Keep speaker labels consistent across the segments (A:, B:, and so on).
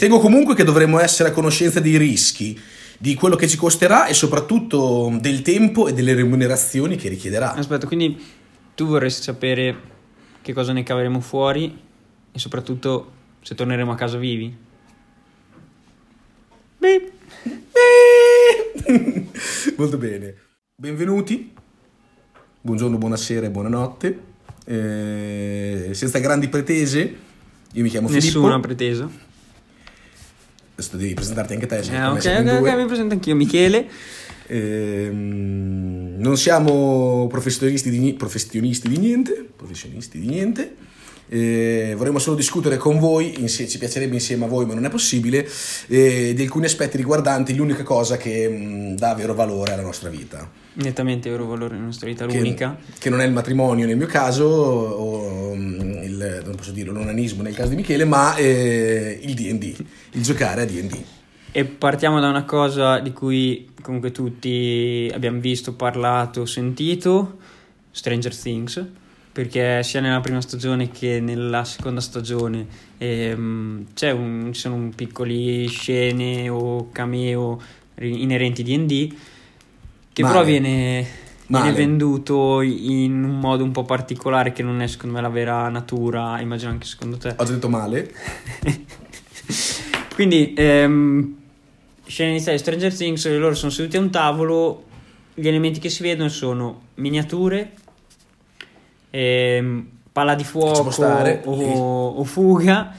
A: Ritengo comunque che dovremmo essere a conoscenza dei rischi, di quello che ci costerà e soprattutto del tempo e delle remunerazioni che richiederà.
B: Aspetta, quindi tu vorresti sapere che cosa ne caveremo fuori e soprattutto se torneremo a casa vivi?
A: Beep. Molto bene. Benvenuti. Buongiorno, buonasera e buonanotte. Eh, senza grandi pretese, io mi chiamo
B: Nessuno
A: Filippo.
B: ha preteso.
A: Adesso devi presentarti anche te.
B: Eh,
A: come
B: ok, ok,
A: due.
B: ok, mi presento anch'io, Michele.
A: Ehm, non siamo professionisti di, ni- professionisti di niente, professionisti di niente. Eh, vorremmo solo discutere con voi, insie- ci piacerebbe insieme a voi, ma non è possibile, eh, di alcuni aspetti riguardanti l'unica cosa che mh, dà vero valore alla nostra vita,
B: Nettamente euro valore nella nostra vita,
A: che,
B: l'unica.
A: che non è il matrimonio nel mio caso, o mh, il, non posso dire l'onanismo nel caso di Michele, ma eh, il DD, il giocare a DD.
B: E partiamo da una cosa di cui comunque tutti abbiamo visto, parlato, sentito, Stranger Things, perché sia nella prima stagione che nella seconda stagione ehm, c'è un, ci sono piccoli scene o cameo inerenti di D&D che
A: Male.
B: però viene, viene venduto in un modo un po' particolare che non è secondo me la vera natura, immagino anche secondo te.
A: Ho detto male?
B: Quindi, ehm, scena iniziale di Stranger Things, loro sono seduti a un tavolo, gli elementi che si vedono sono miniature, ehm, palla di fuoco
A: stare.
B: o, o fuga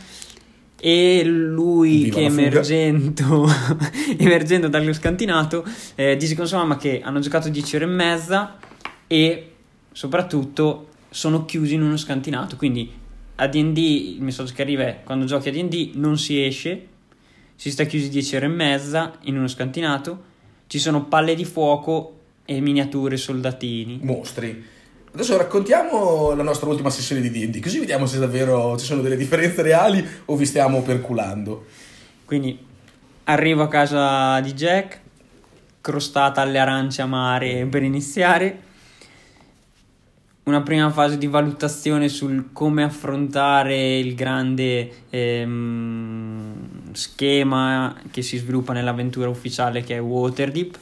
B: e lui
A: Viva
B: che emergendo, emergendo dallo scantinato eh, dice con sua mamma che hanno giocato 10 ore e mezza e soprattutto sono chiusi in uno scantinato quindi a D&D il messaggio che arriva è quando giochi a D&D non si esce si sta chiusi 10 ore e mezza in uno scantinato ci sono palle di fuoco e miniature soldatini
A: mostri. Adesso raccontiamo la nostra ultima sessione di D&D, così vediamo se davvero ci sono delle differenze reali o vi stiamo perculando.
B: Quindi arrivo a casa di Jack, crostata alle arance amare per iniziare. Una prima fase di valutazione sul come affrontare il grande ehm, schema che si sviluppa nell'avventura ufficiale che è Waterdeep,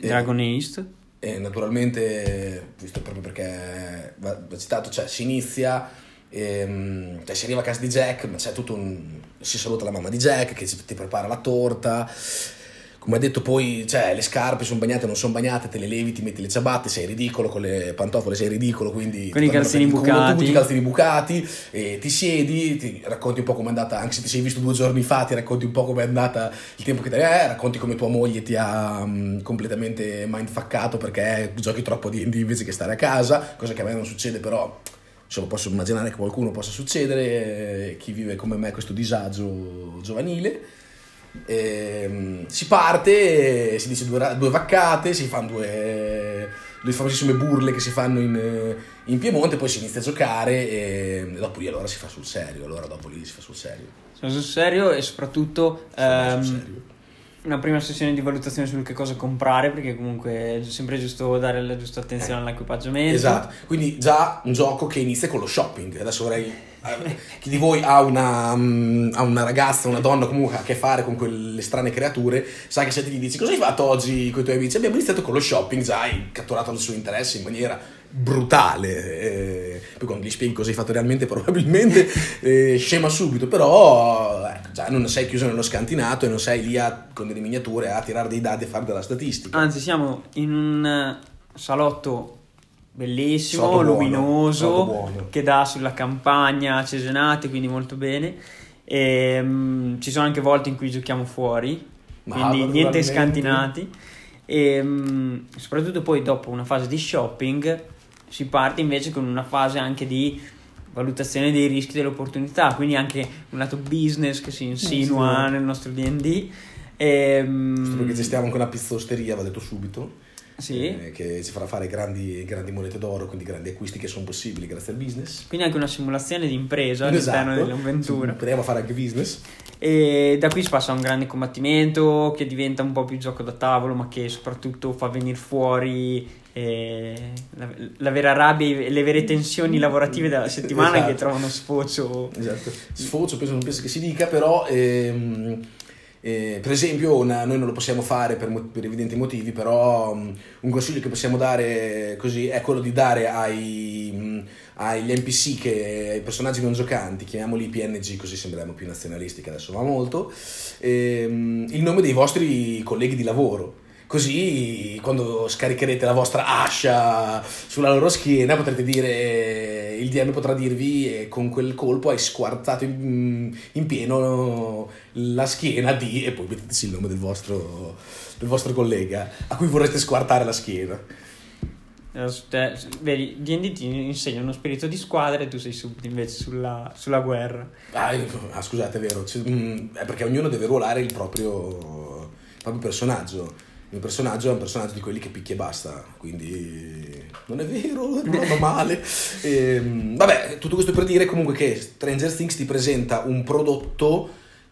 B: Dragon East.
A: E naturalmente, visto proprio perché va, citato, cioè si inizia, ehm, cioè si arriva a casa di Jack, ma c'è tutto un... si saluta la mamma di Jack che ti prepara la torta. Come ha detto poi, cioè, le scarpe sono bagnate o non sono bagnate, te le levi, ti metti le ciabatte, sei ridicolo, con le pantofole sei ridicolo, quindi...
B: Con i calzini bucati.
A: Tutti i calzini bucati, e ti siedi, ti racconti un po' com'è andata, anche se ti sei visto due giorni fa, ti racconti un po' com'è andata il tempo che ti eh, racconti come tua moglie ti ha mm, completamente mindfuckato perché giochi troppo D&D invece che stare a casa, cosa che a me non succede però... Insomma, posso immaginare che qualcuno possa succedere, eh, chi vive come me questo disagio giovanile. Ehm, si parte, si dice due, due vaccate, si fanno due, due famosissime burle che si fanno in, eh, in Piemonte, poi si inizia a giocare e dopo lì allora si fa sul serio, allora dopo lì si fa sul serio.
B: Sono sul serio e soprattutto ehm,
A: sul serio.
B: una prima sessione di valutazione su che cosa comprare perché comunque è sempre giusto dare la giusta attenzione all'equipaggiamento.
A: Esatto, quindi già un gioco che inizia con lo shopping. Adesso vorrei. Eh, Chi di voi ha una, mm, ha una ragazza, una donna comunque a che fare con quelle strane creature, sa che se ti dici cosa hai fatto oggi con i tuoi amici? Abbiamo iniziato con lo shopping, già hai catturato il suo interesse in maniera brutale. eh, poi quando gli spieghi cosa hai fatto realmente, probabilmente eh, scema subito, però ecco, già non sei chiuso nello scantinato e non sei lì a- con delle miniature a tirare dei dadi e fare della statistica.
B: Anzi, siamo in un eh, salotto bellissimo,
A: buono,
B: luminoso,
A: buono.
B: che dà sulla campagna Cesenate, quindi molto bene. E, mm, ci sono anche volte in cui giochiamo fuori,
A: Ma
B: quindi niente scantinati. E mm, soprattutto poi dopo una fase di shopping si parte invece con una fase anche di valutazione dei rischi e delle opportunità, quindi anche un lato business che si insinua
A: sì.
B: nel nostro D&D. E, mm,
A: Giusto perché gestiamo anche una pizzosteria, va detto subito.
B: Sì.
A: eh, che ci farà fare grandi, grandi monete d'oro, quindi grandi acquisti che sono possibili grazie al business.
B: Quindi anche una simulazione di impresa all'interno
A: Esatto.
B: dell'avventura.
A: Potremmo fare anche business.
B: E da qui si passa a un grande combattimento che diventa un po' più gioco da tavolo, ma che soprattutto fa venire fuori eh, la, la, vera rabbia e le vere tensioni lavorative della settimana esatto. che trovano sfocio.
A: Esatto, sfocio penso non penso che si dica, però ehm, eh, per esempio una, noi non lo possiamo fare per, per evidenti motivi, però um, un consiglio che possiamo dare così è quello di dare ai, um, agli NPC, che, ai personaggi non giocanti, chiamiamoli PNG così sembriamo più nazionalisti che adesso va molto, ehm, il nome dei vostri colleghi di lavoro Così quando scaricherete la vostra ascia sulla loro schiena potrete dire, il DM potrà dirvi e con quel colpo hai squartato in, in pieno la schiena di e poi metteteci il nome del vostro, del vostro collega a cui vorreste squartare la schiena.
B: Eh, vedi, D&D ti insegna uno spirito di squadra e tu sei subito invece sulla, sulla guerra.
A: Ah, ah, scusate, è vero. Mm, è perché ognuno deve ruolare il proprio, il proprio personaggio il mio personaggio è un personaggio di quelli che picchia e basta, quindi non è vero, non va male. E, ehm, vabbè, tutto questo per dire comunque che Stranger Things ti presenta un prodotto,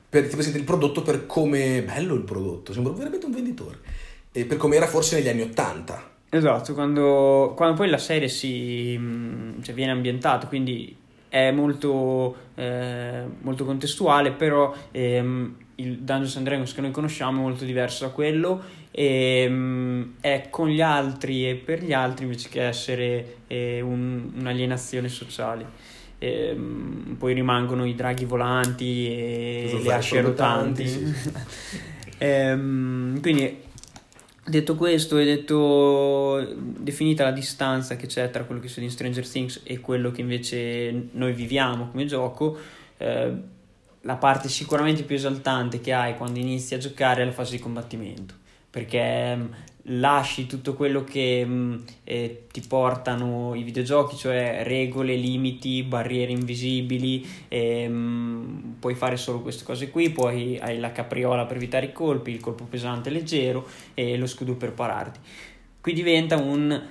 A: per, ti presenta il prodotto per come... bello il prodotto, sembra veramente un venditore, e per come era forse negli anni Ottanta.
B: Esatto, quando, quando, poi la serie si, mm, cioè viene ambientata, quindi è molto, eh, molto contestuale, però ehm, il Dungeons and Dragons che noi conosciamo è molto diverso da quello e um, è con gli altri e per gli altri invece che essere eh, un, un'alienazione sociale. E, um, poi rimangono i draghi volanti e le asce rotanti. Sì, e, um, quindi detto questo e detto definita la distanza che c'è tra quello che succede in Stranger Things e quello che invece noi viviamo come gioco, eh, la parte sicuramente più esaltante che hai quando inizi a giocare è la fase di combattimento perché mm, lasci tutto quello che mm, eh, ti portano i videogiochi, cioè regole, limiti, barriere invisibili, e, mh, mm, puoi fare solo queste cose qui, poi hai la capriola per evitare i colpi, il colpo pesante leggero e lo scudo per pararti. Qui diventa un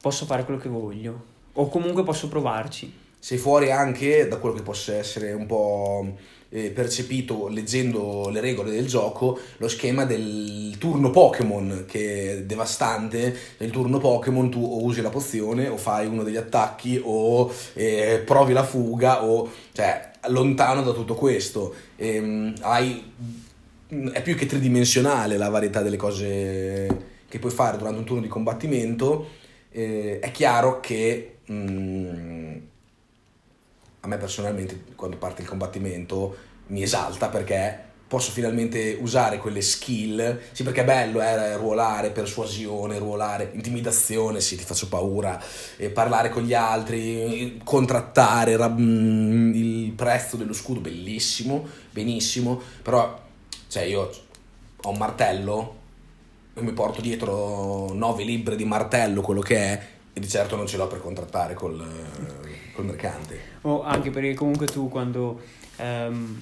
B: posso fare quello che voglio o comunque posso provarci.
A: Sei fuori anche da quello che possa essere un po' eh, percepito leggendo le regole del gioco lo schema del turno Pokémon che è devastante. Nel turno Pokémon tu o usi la pozione o fai uno degli attacchi o eh, provi la fuga o cioè lontano da tutto questo. Ehm, hai, è più che tridimensionale la varietà delle cose che puoi fare durante un turno di combattimento. Eh, è chiaro che mh, mm, a me personalmente quando parte il combattimento mi esalta perché posso finalmente usare quelle skill, sì perché è bello eh, ruolare, persuasione, ruolare, intimidazione, sì ti faccio paura, eh, parlare con gli altri, contrattare rab- mm, il prezzo dello scudo, bellissimo, benissimo, però cioè io ho un martello e mi porto dietro nove libbre di martello, quello che è, e di certo non ce l'ho per contrattare col, col mercante.
B: O anche perché comunque tu quando um,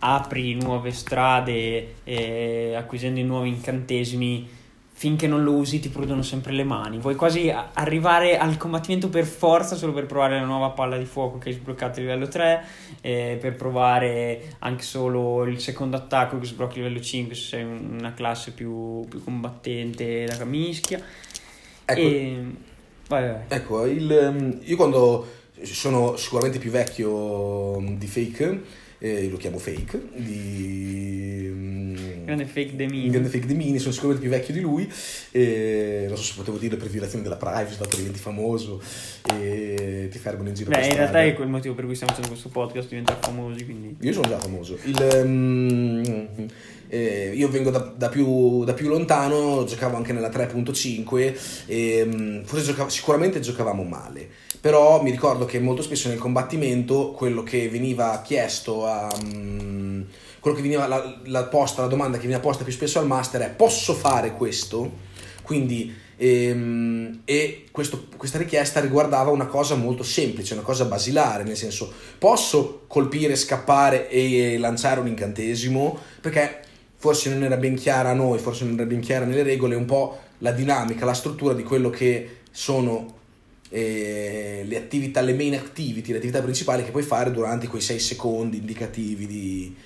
B: apri nuove strade e acquisendo nuovi incantesimi finché non lo usi ti prudono sempre le mani. Vuoi quasi arrivare al combattimento per forza solo per provare la nuova palla di fuoco che hai sbloccato a livello 3, eh, per provare anche solo il secondo attacco che sblocchi a livello 5 se sei una classe più, più combattente da mischia.
A: Ecco, e... vai, vai. ecco il, ehm, io quando sono sicuramente più vecchio di Fake, eh, lo chiamo Fake, di...
B: Mm, grande Fake De Mini.
A: Grande Fake De Mini, sono sicuramente più vecchio di lui, eh, non so se potevo dire per violazione della privacy, dato che diventi famoso e ti fermano in giro
B: Beh, in realtà è quel motivo per cui stiamo facendo questo podcast, diventare famosi, quindi...
A: Io sono già famoso. Il... Um, eh, io vengo da, da, più, da, più, lontano, giocavo anche nella 3.5 e um, forse giocavo, sicuramente giocavamo male però mi ricordo che molto spesso nel combattimento quello che veniva chiesto a... Um, quello che veniva la, la, posta, la domanda che veniva posta più spesso al master è posso fare questo? Quindi ehm, e questo, questa richiesta riguardava una cosa molto semplice, una cosa basilare, nel senso posso colpire, scappare e lanciare un incantesimo? Perché forse non era ben chiara a noi, forse non era ben chiara nelle regole, un po' la dinamica, la struttura di quello che sono le attività, le main activity, le attività principali che puoi fare durante quei 6 secondi indicativi di,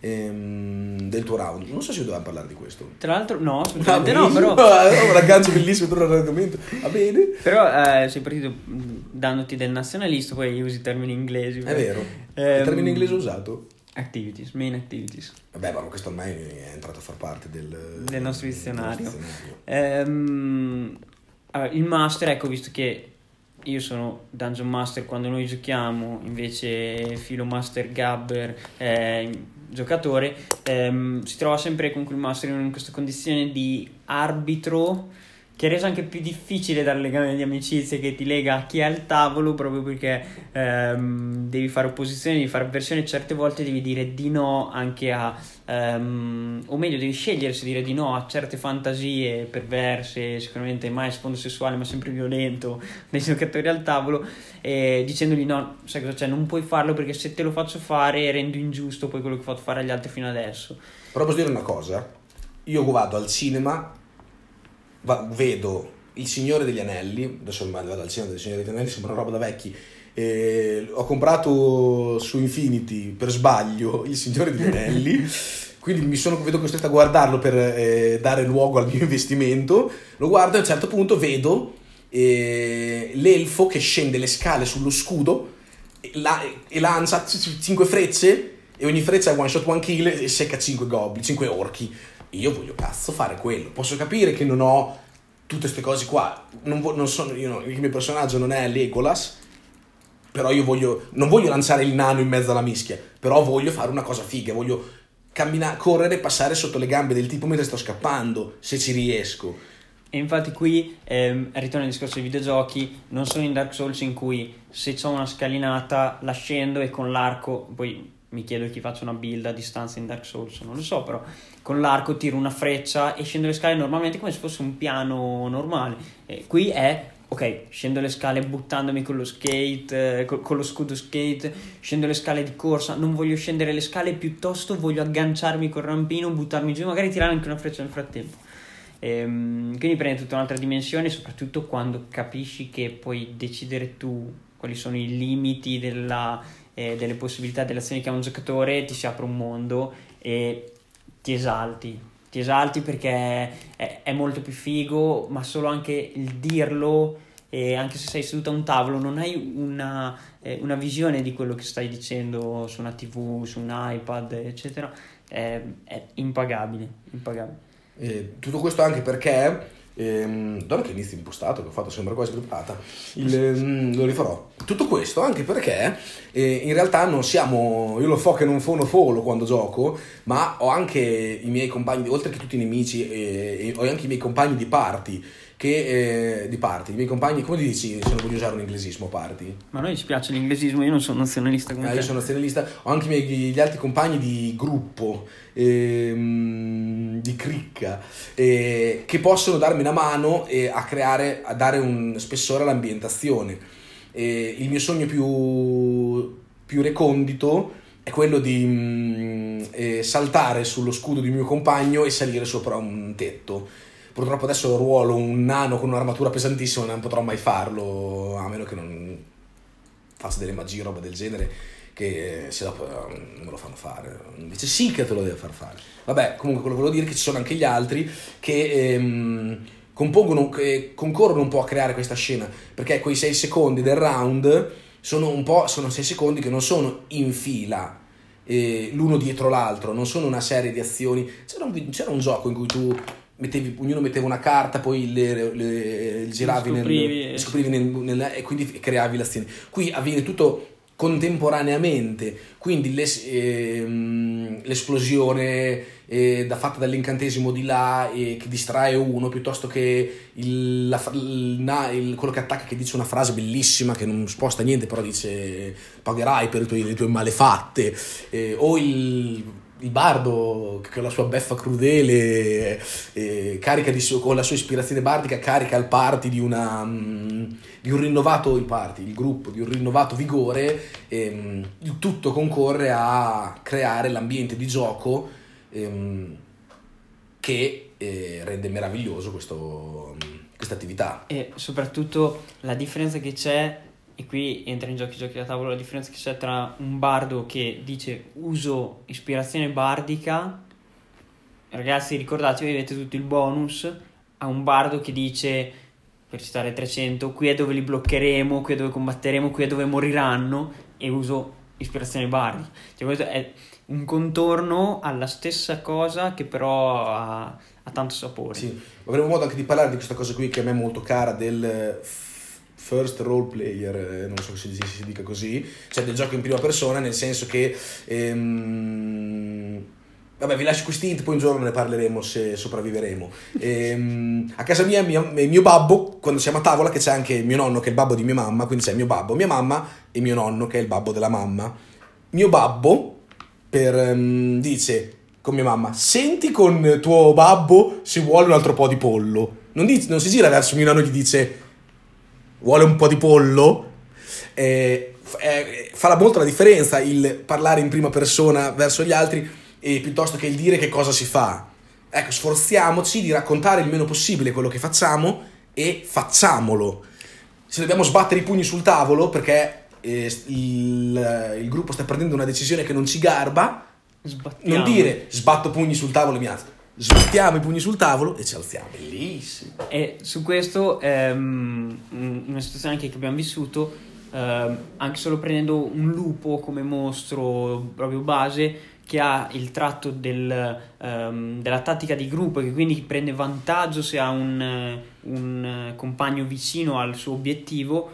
A: ehm, del tuo round. Non so se dobbiamo parlare di questo.
B: Tra l'altro, no, assolutamente no, però...
A: Un ragazzo bellissimo per l'argomento. Va bene.
B: Però eh, sei partito mh, dandoti del nazionalista, poi usi termini inglesi.
A: È vero.
B: Ehm,
A: Il termine inglese usato.
B: Activities, main activities.
A: Vabbè, ma questo ormai è entrato a far parte del,
B: Del nostro
A: del
B: dizionario.
A: nostro dizionario.
B: Ehm, allora, il master, ecco, visto che io sono Dungeon Master quando noi giochiamo, invece Filo Master Gabber è giocatore, ehm, si trova sempre comunque il master in questa condizione di arbitro che è reso anche più difficile dal legame di amicizia che ti lega a chi è al tavolo proprio perché ehm, devi fare opposizione, devi fare avversione, certe volte devi dire di no anche a, ehm, o meglio devi scegliere se dire di no a certe fantasie perverse, sicuramente mai sfondo sessuale ma sempre violento dei giocatori al tavolo e dicendogli no, sai cosa c'è, non puoi farlo perché se te lo faccio fare rendo ingiusto poi quello che ho fatto fare agli altri fino adesso.
A: Però posso dire una cosa, io vado al cinema, va- vedo Il Signore degli Anelli, adesso ormai vado al cinema del Signore degli Anelli, sembra una roba da vecchi, e ho comprato su Infinity per sbaglio Il Signore degli Anelli, quindi mi sono, vedo costretto a guardarlo per eh, dare luogo al mio investimento, lo guardo e a un certo punto vedo eh, l'elfo che scende le scale sullo scudo e, la- e lancia 5 frecce e ogni freccia è one shot one kill e secca 5 goblin, 5 orchi. Io voglio cazzo fare quello. Posso capire che non ho tutte queste cose qua. Non, vo- non sono, no- il mio personaggio non è Legolas. Però io voglio. Non voglio lanciare il nano in mezzo alla mischia. Però voglio fare una cosa figa. Voglio cammina- correre e passare sotto le gambe del tipo mentre sto scappando. Se ci riesco.
B: E infatti qui ehm, ritorno al discorso dei videogiochi, non sono in Dark Souls in cui se c'ho una scalinata la scendo e con l'arco, poi mi chiedo chi faccia una build a distanza in Dark Souls, non lo so, però con l'arco tiro una freccia e scendo le scale normalmente come se fosse un piano normale. E qui è, ok, scendo le scale buttandomi con lo skate, eh, col- con lo scudo skate, scendo le scale di corsa, non voglio scendere le scale, piuttosto voglio agganciarmi col rampino, buttarmi giù, magari tirare anche una freccia nel frattempo. Ehm, quindi prende tutta un'altra dimensione, soprattutto quando capisci che puoi decidere tu quali sono i limiti della, eh, delle possibilità delle azioni che ha un giocatore, ti si apre un mondo e ti esalti. Ti esalti perché è, è molto più figo, ma solo anche il dirlo, e anche se sei seduto a un tavolo, non hai una, eh, una visione di quello che stai dicendo su una TV, su un iPad, eccetera. È, è impagabile, impagabile.
A: Eh, tutto questo anche perché. Ehm, dove che inizio impostato che ho fatto sembra quasi preparata. Il, ehm, lo rifarò. Tutto questo anche perché eh, in realtà non siamo io lo so che non sono solo quando gioco ma ho anche i miei compagni oltre che tutti i nemici eh, ho anche i miei compagni di party che eh, di party i miei compagni come dici se non voglio usare un inglesismo party
B: Ma a noi ci piace l'inglesismo, io non sono nazionalista come
A: Ah,
B: te.
A: io sono nazionalista, ho anche miei, gli altri compagni di gruppo, ehm, di cricca, eh, che possono darmi una mano eh, a creare, a dare un spessore all'ambientazione. Eh, il mio sogno più, più recondito è quello di mm, eh, saltare sullo scudo di mio compagno e salire sopra un tetto. Purtroppo adesso ruolo un nano con un'armatura pesantissima, non potrò mai farlo, a meno che non faccia delle magie roba del genere che se dopo eh, non me lo fanno fare. Dice sì che te lo deve far fare. Vabbè comunque quello che volevo dire è che ci sono anche gli altri che ehm, compongono che concorrono un po' a creare questa scena perché quei sei secondi del round sono un po' sono sei secondi che non sono in fila eh, l'uno dietro l'altro non sono una serie di azioni. C'era un, c'era un gioco in cui tu mettevi, ognuno metteva una carta poi le, le- le giravi nel-
B: scoprivi.
A: le scoprivi nel- nel- e quindi creavi le azioni qui avviene tutto contemporaneamente quindi l'es- ehm, l'esplosione eh, da, fatta dall'incantesimo di là eh, che distrae uno piuttosto che il, la, il- na- il- quello che attacca che dice una frase bellissima che non sposta niente però dice pagherai per i tuoi- le tue malefatte eh, o il, il bardo con la sua beffa crudele eh, carica di con la sua ispirazione bardica carica il party di una mm, di un rinnovato il party, il gruppo di un rinnovato vigore ehm, il tutto concorre a creare l'ambiente di gioco ehm, che eh, rende meraviglioso questa attività.
B: E soprattutto la differenza che c'è e qui entra in gioco i giochi da tavolo. La differenza che c'è tra un bardo che dice uso ispirazione bardica. Ragazzi ricordatevi avete tutto il bonus. A un bardo che dice per citare 300 qui è dove li bloccheremo qui è dove combatteremo qui è dove moriranno e uso ispirazione bardica cioè questo è un contorno alla stessa cosa che però ha, ha tanto sapore.
A: Sì avremo modo anche di parlare di questa cosa qui che a me è molto cara del first role player, eh, non so se si, si dica così, cioè del gioco in prima persona, nel senso che... Ehm, Vabbè, vi lascio questi hint, poi un giorno ne parleremo se sopravviveremo. Ehm, a casa mia, mio, mio babbo, quando siamo a tavola, che c'è anche mio nonno che è il babbo di mia mamma, quindi c'è mio babbo, mia mamma e mio nonno che è il babbo della mamma. Mio babbo per, um, dice con mia mamma, senti con tuo babbo se vuole un altro po' di pollo. Non, dice, non si gira verso mio nonno e gli dice vuole un po' di pollo, eh, eh, fa molto la differenza il parlare in prima persona verso gli altri eh, piuttosto che il dire che cosa si fa. Ecco, sforziamoci di raccontare il meno possibile quello che facciamo e facciamolo. Se dobbiamo sbattere i pugni sul tavolo perché eh, il, il, gruppo sta prendendo una decisione che non ci garba, Sbattiamo. non dire sbatto pugni sul tavolo e mi alzo sbattiamo i pugni sul tavolo e ci alziamo.
B: Bellissimo. E su questo, ehm, una situazione anche che abbiamo vissuto, ehm, anche solo prendendo un lupo come mostro proprio base, che ha il tratto del, ehm, della tattica di gruppo e che quindi prende vantaggio se ha un, un compagno vicino al suo obiettivo,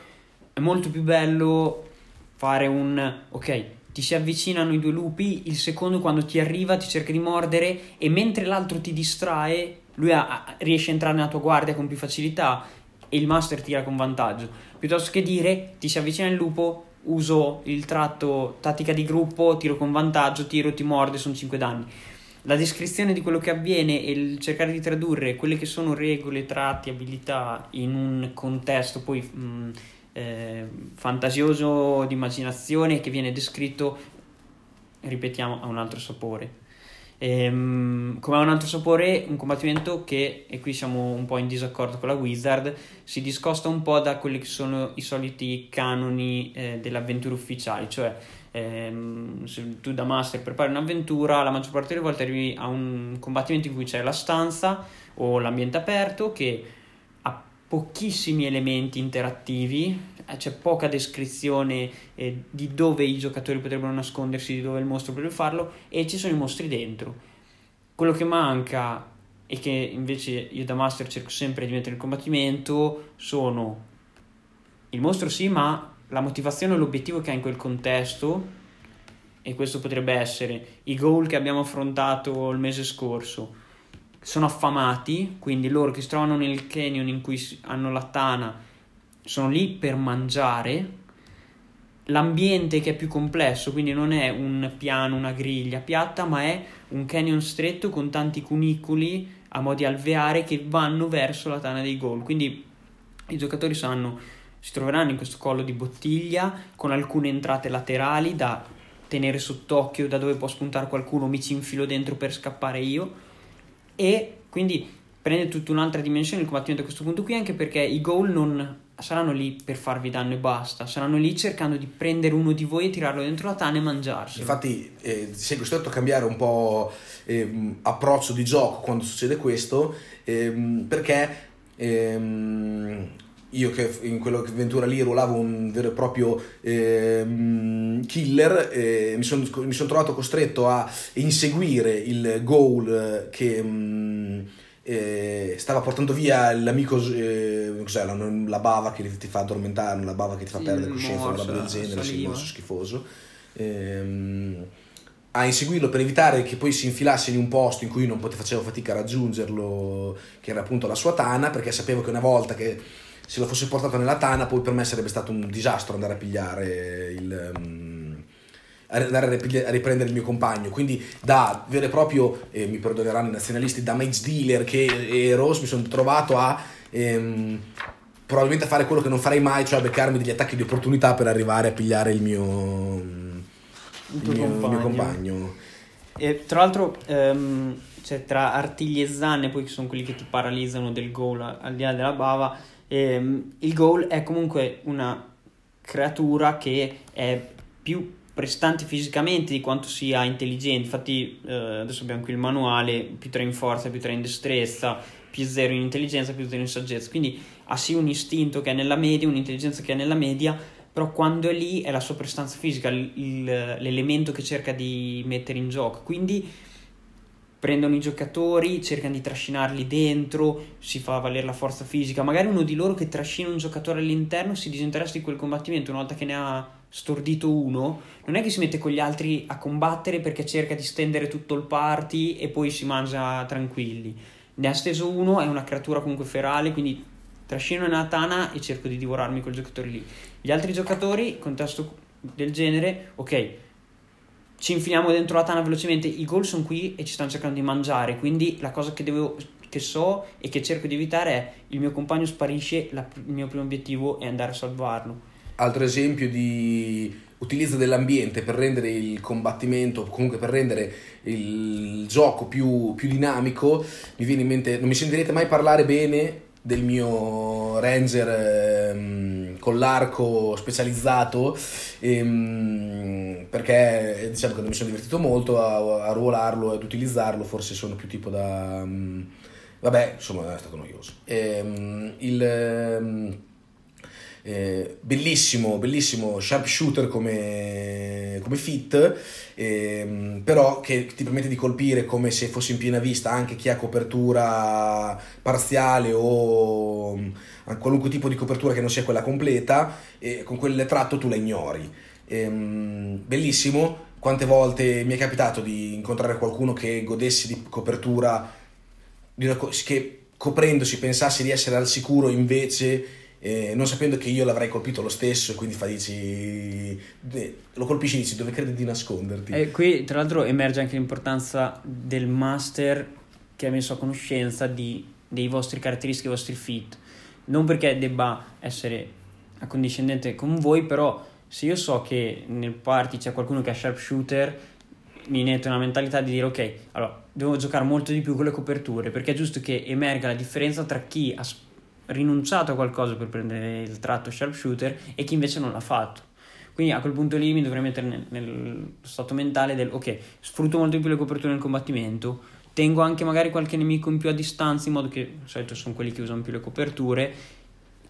B: è molto più bello fare un ok ti si avvicinano i due lupi, il secondo quando ti arriva ti cerca di mordere e mentre l'altro ti distrae, lui ha, riesce a entrare nella tua guardia con più facilità e il master tira con vantaggio. Piuttosto che dire ti si avvicina il lupo, uso il tratto tattica di gruppo, tiro con vantaggio, tiro, ti morde, sono 5 danni. La descrizione di quello che avviene e il cercare di tradurre quelle che sono regole, tratti, abilità in un contesto poi mh, eh, fantasioso di immaginazione che viene descritto, ripetiamo, ha un altro sapore. Ehm, come ha un altro sapore, un combattimento che, e qui siamo un po' in disaccordo con la Wizard, si discosta un po' da quelli che sono i soliti canoni eh, delle avventure ufficiali, cioè ehm, se tu da master prepari un'avventura, la maggior parte delle volte arrivi a un combattimento in cui c'è la stanza o l'ambiente aperto che pochissimi elementi interattivi, eh, c'è poca descrizione eh, di dove i giocatori potrebbero nascondersi, di dove il mostro potrebbe farlo e ci sono i mostri dentro. Quello che manca e che invece io da master cerco sempre di mettere in combattimento sono il mostro sì, ma la motivazione e l'obiettivo che ha in quel contesto e questo potrebbe essere i goal che abbiamo affrontato il mese scorso sono affamati, quindi loro che si trovano nel canyon in cui hanno la tana sono lì per mangiare. L'ambiente che è più complesso, quindi non è un piano, una griglia piatta, ma è un canyon stretto con tanti cunicoli a mo' di alveare che vanno verso la tana dei gol. Quindi i giocatori sanno, si troveranno in questo collo di bottiglia con alcune entrate laterali da tenere sott'occhio, da dove può spuntare qualcuno, mi ci infilo dentro per scappare io e quindi prende tutta un'altra dimensione il combattimento a questo punto qui anche perché i goal non saranno lì per farvi danno e basta, saranno lì cercando di prendere uno di voi e tirarlo dentro la tana e mangiarsi.
A: Infatti eh, sei costretto a cambiare un po' eh, approccio di gioco quando succede questo eh, perché ehm, io che in quell'avventura lì ruolavo un vero e proprio eh, killer, eh, mi sono son trovato costretto a inseguire il goal che mh, mm, eh, stava portando via l'amico, eh, cos'è, la, la, bava che ti fa addormentare, la bava che ti fa sì, perdere coscienza, una roba del genere, sì, morso schifoso. Ehm, a inseguirlo per evitare che poi si infilasse in un posto in cui non facevo fatica a raggiungerlo, che era appunto la sua tana, perché sapevo che una volta che se lo fosse portato nella tana, poi per me sarebbe stato un disastro andare a pigliare il. Um, andare a riprendere il mio compagno. Quindi, da vero e proprio, eh, mi perdoneranno i nazionalisti, da mage dealer che ero, mi sono trovato a. Ehm, probabilmente a fare quello che non farei mai, cioè a beccarmi degli attacchi di opportunità per arrivare a pigliare il mio, il mio, compagno. Il mio compagno.
B: E tra l'altro, ehm, cioè, tra artigli e zanne, poi che sono quelli che ti paralizzano del goal al di là della bava ehm, il goal è comunque una creatura che è più prestante fisicamente di quanto sia intelligente. Infatti, eh, adesso abbiamo qui il manuale: più 3 in forza, più 3 in destrezza, più 0 in intelligenza, più 0 in saggezza. Quindi ha sì un istinto che è nella media, un'intelligenza che è nella media, però quando è lì è la sua prestanza fisica, il, l'elemento che cerca di mettere in gioco. Quindi prendono i giocatori, cercano di trascinarli dentro, si fa valere la forza fisica. Magari uno di loro che trascina un giocatore all'interno si disinteressa di quel combattimento una volta che ne ha stordito uno, non è che si mette con gli altri a combattere perché cerca di stendere tutto il party e poi si mangia tranquilli. Ne ha steso uno, è una creatura comunque ferale, quindi trascino una tana e cerco di divorarmi quel giocatore lì. Gli altri giocatori, contesto del genere, ok, ci infiliamo dentro la tana velocemente, i gol sono qui e ci stanno cercando di mangiare, quindi la cosa che, devo, che so e che cerco di evitare è il mio compagno sparisce, la, il mio primo obiettivo è andare a salvarlo.
A: Altro esempio di utilizzo dell'ambiente per rendere il combattimento, comunque per rendere il gioco più, più dinamico, mi viene in mente, non mi sentirete mai parlare bene del mio ranger ehm, con l'arco specializzato ehm, perché diciamo che mi sono divertito molto a, a ruolarlo ed utilizzarlo forse sono più tipo da um, vabbè insomma è stato noioso. Ehm, il ehm, eh, bellissimo, bellissimo sharpshooter come, come fit, ehm, però che ti permette di colpire come se fosse in piena vista anche chi ha copertura parziale o mm, qualunque tipo di copertura che non sia quella completa, e con quel tratto tu la ignori. Ehm, bellissimo, quante volte mi è capitato di incontrare qualcuno che godesse di copertura, di una, che coprendosi pensasse di essere al sicuro invece eh, non sapendo che io l'avrei colpito lo stesso quindi fa dici lo colpisci e dici dove credi di nasconderti?
B: E qui tra l'altro emerge anche l'importanza del master che ha messo a conoscenza di, dei vostri caratteristiche, dei vostri fit. Non perché debba essere accondiscendente con voi però se io so che nel party c'è qualcuno che ha sharpshooter mi netto una mentalità di dire ok allora devo giocare molto di più con le coperture perché è giusto che emerga la differenza tra chi ha rinunciato a qualcosa per prendere il tratto sharpshooter e chi invece non l'ha fatto. Quindi a quel punto lì mi dovrei mettere nel, nello stato mentale del ok, sfrutto molto di più le coperture nel combattimento, tengo anche magari qualche nemico in più a distanza, in modo che di solito sono quelli che usano più le coperture.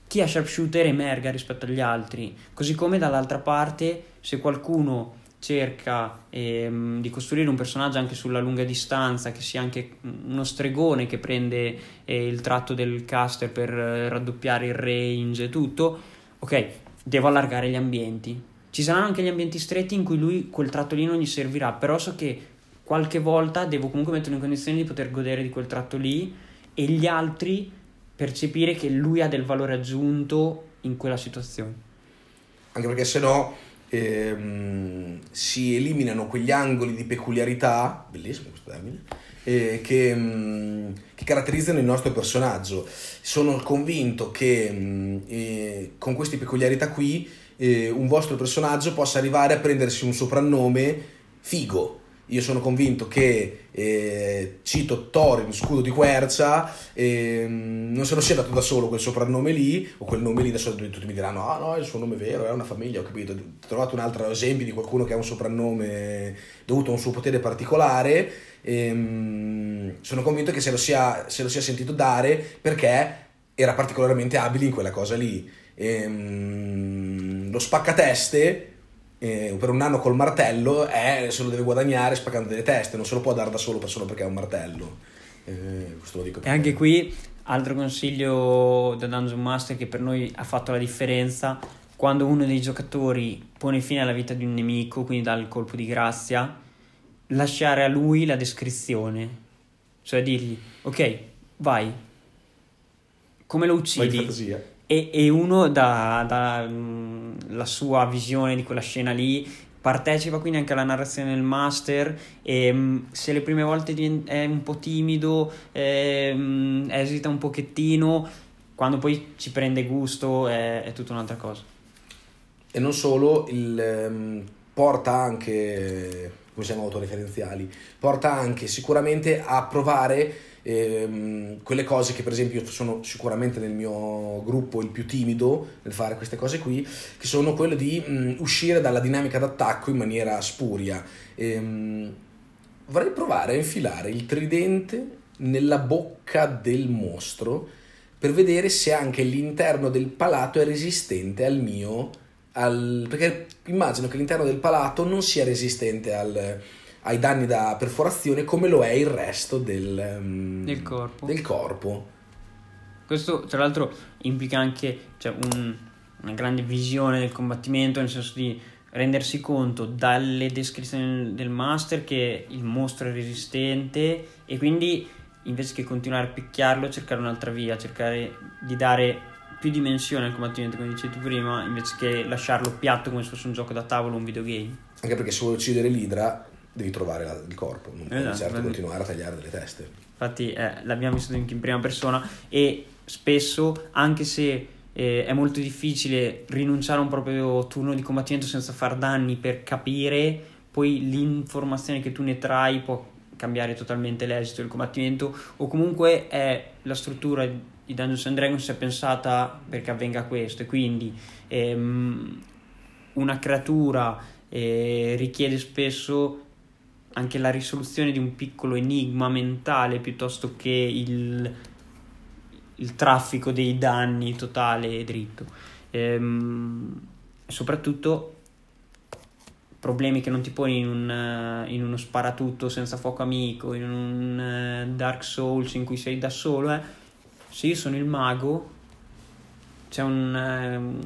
B: Chi ha sharpshooter emerga rispetto agli altri, così come dall'altra parte se qualcuno cerca ehm, di costruire un personaggio anche sulla lunga distanza, che sia anche uno stregone che prende eh, il tratto del caster per eh, raddoppiare il range e tutto, ok, devo allargare gli ambienti. Ci saranno anche gli ambienti stretti in cui lui quel tratto lì non gli servirà, però so che qualche volta devo comunque metterlo in condizione di poter godere di quel tratto lì e gli altri percepire che lui ha del valore aggiunto in quella situazione.
A: Anche perché se no ehm, si eliminano quegli angoli di peculiarità, bellissimo questo termine, eh, che, mh, mm, che, caratterizzano il nostro personaggio. Sono convinto che mh, mm, eh, con queste peculiarità qui eh, un vostro personaggio possa arrivare a prendersi un soprannome figo io sono convinto che, eh, cito Thorin, scudo di Quercia, eh, non se lo sia dato da solo quel soprannome lì, o quel nome lì, adesso tutti mi diranno, ah no, è il suo nome vero, è una famiglia, ho capito. Ho trovato un altro esempio di qualcuno che ha un soprannome dovuto a un suo potere particolare, ehm, sono convinto che se lo, sia, se lo sia sentito dare perché era particolarmente abile in quella cosa lì. Ehm, lo spaccateste eh, per un anno col martello è, se lo deve guadagnare spaccando delle teste, non se lo può dare da solo per solo perché ha un martello. Eh, questo lo dico
B: e anche qui, altro consiglio da Dungeon Master che per noi ha fatto la differenza, quando uno dei giocatori pone fine alla vita di un nemico, quindi dà il colpo di grazia, lasciare a lui la descrizione, cioè dirgli, ok, vai, come lo uccidi? E, e uno dà, dà mm, sua visione di quella scena lì partecipa quindi anche alla narrazione del master e mm, se le prime volte è un po' timido eh, esita un pochettino quando poi ci prende gusto è, è tutta un'altra cosa.
A: E non solo il, porta anche come siamo autoreferenziali porta anche sicuramente a provare ehm, quelle cose che per esempio sono sicuramente nel mio gruppo il più timido nel fare queste cose qui, che sono quello di mh, uscire dalla dinamica d'attacco in maniera spuria. Ehm, vorrei provare a infilare il tridente nella bocca del mostro per vedere se anche l'interno del palato è resistente al mio al, perché immagino che l'interno del palato non sia resistente al, ai danni da perforazione come lo è il resto del, um,
B: del, corpo.
A: del corpo.
B: Questo tra l'altro implica anche cioè, un, una grande visione del combattimento, nel senso di rendersi conto dalle descrizioni del master che il mostro è resistente e quindi invece che continuare a picchiarlo cercare un'altra via, cercare di dare più dimensione al combattimento, come dicevi tu prima, invece che lasciarlo piatto come se fosse un gioco da tavolo o un videogame.
A: Anche perché se vuoi uccidere l'idra devi trovare la, il corpo, non puoi esatto, certo continuare a tagliare delle teste.
B: Infatti eh, l'abbiamo visto in prima persona e spesso, anche se eh, è molto difficile rinunciare a un proprio turno di combattimento senza far danni per capire, poi l'informazione che tu ne trai può cambiare totalmente l'esito del combattimento o comunque è la struttura di Dungeons and Dragons è pensata perché avvenga questo e quindi ehm, una creatura eh, richiede spesso anche la risoluzione di un piccolo enigma mentale piuttosto che il, il traffico dei danni totale e dritto. Ehm, soprattutto problemi che non ti poni in, un, in, uno sparatutto senza fuoco amico, in un uh, Dark Souls in cui sei da solo, eh. se io sono il mago, c'è un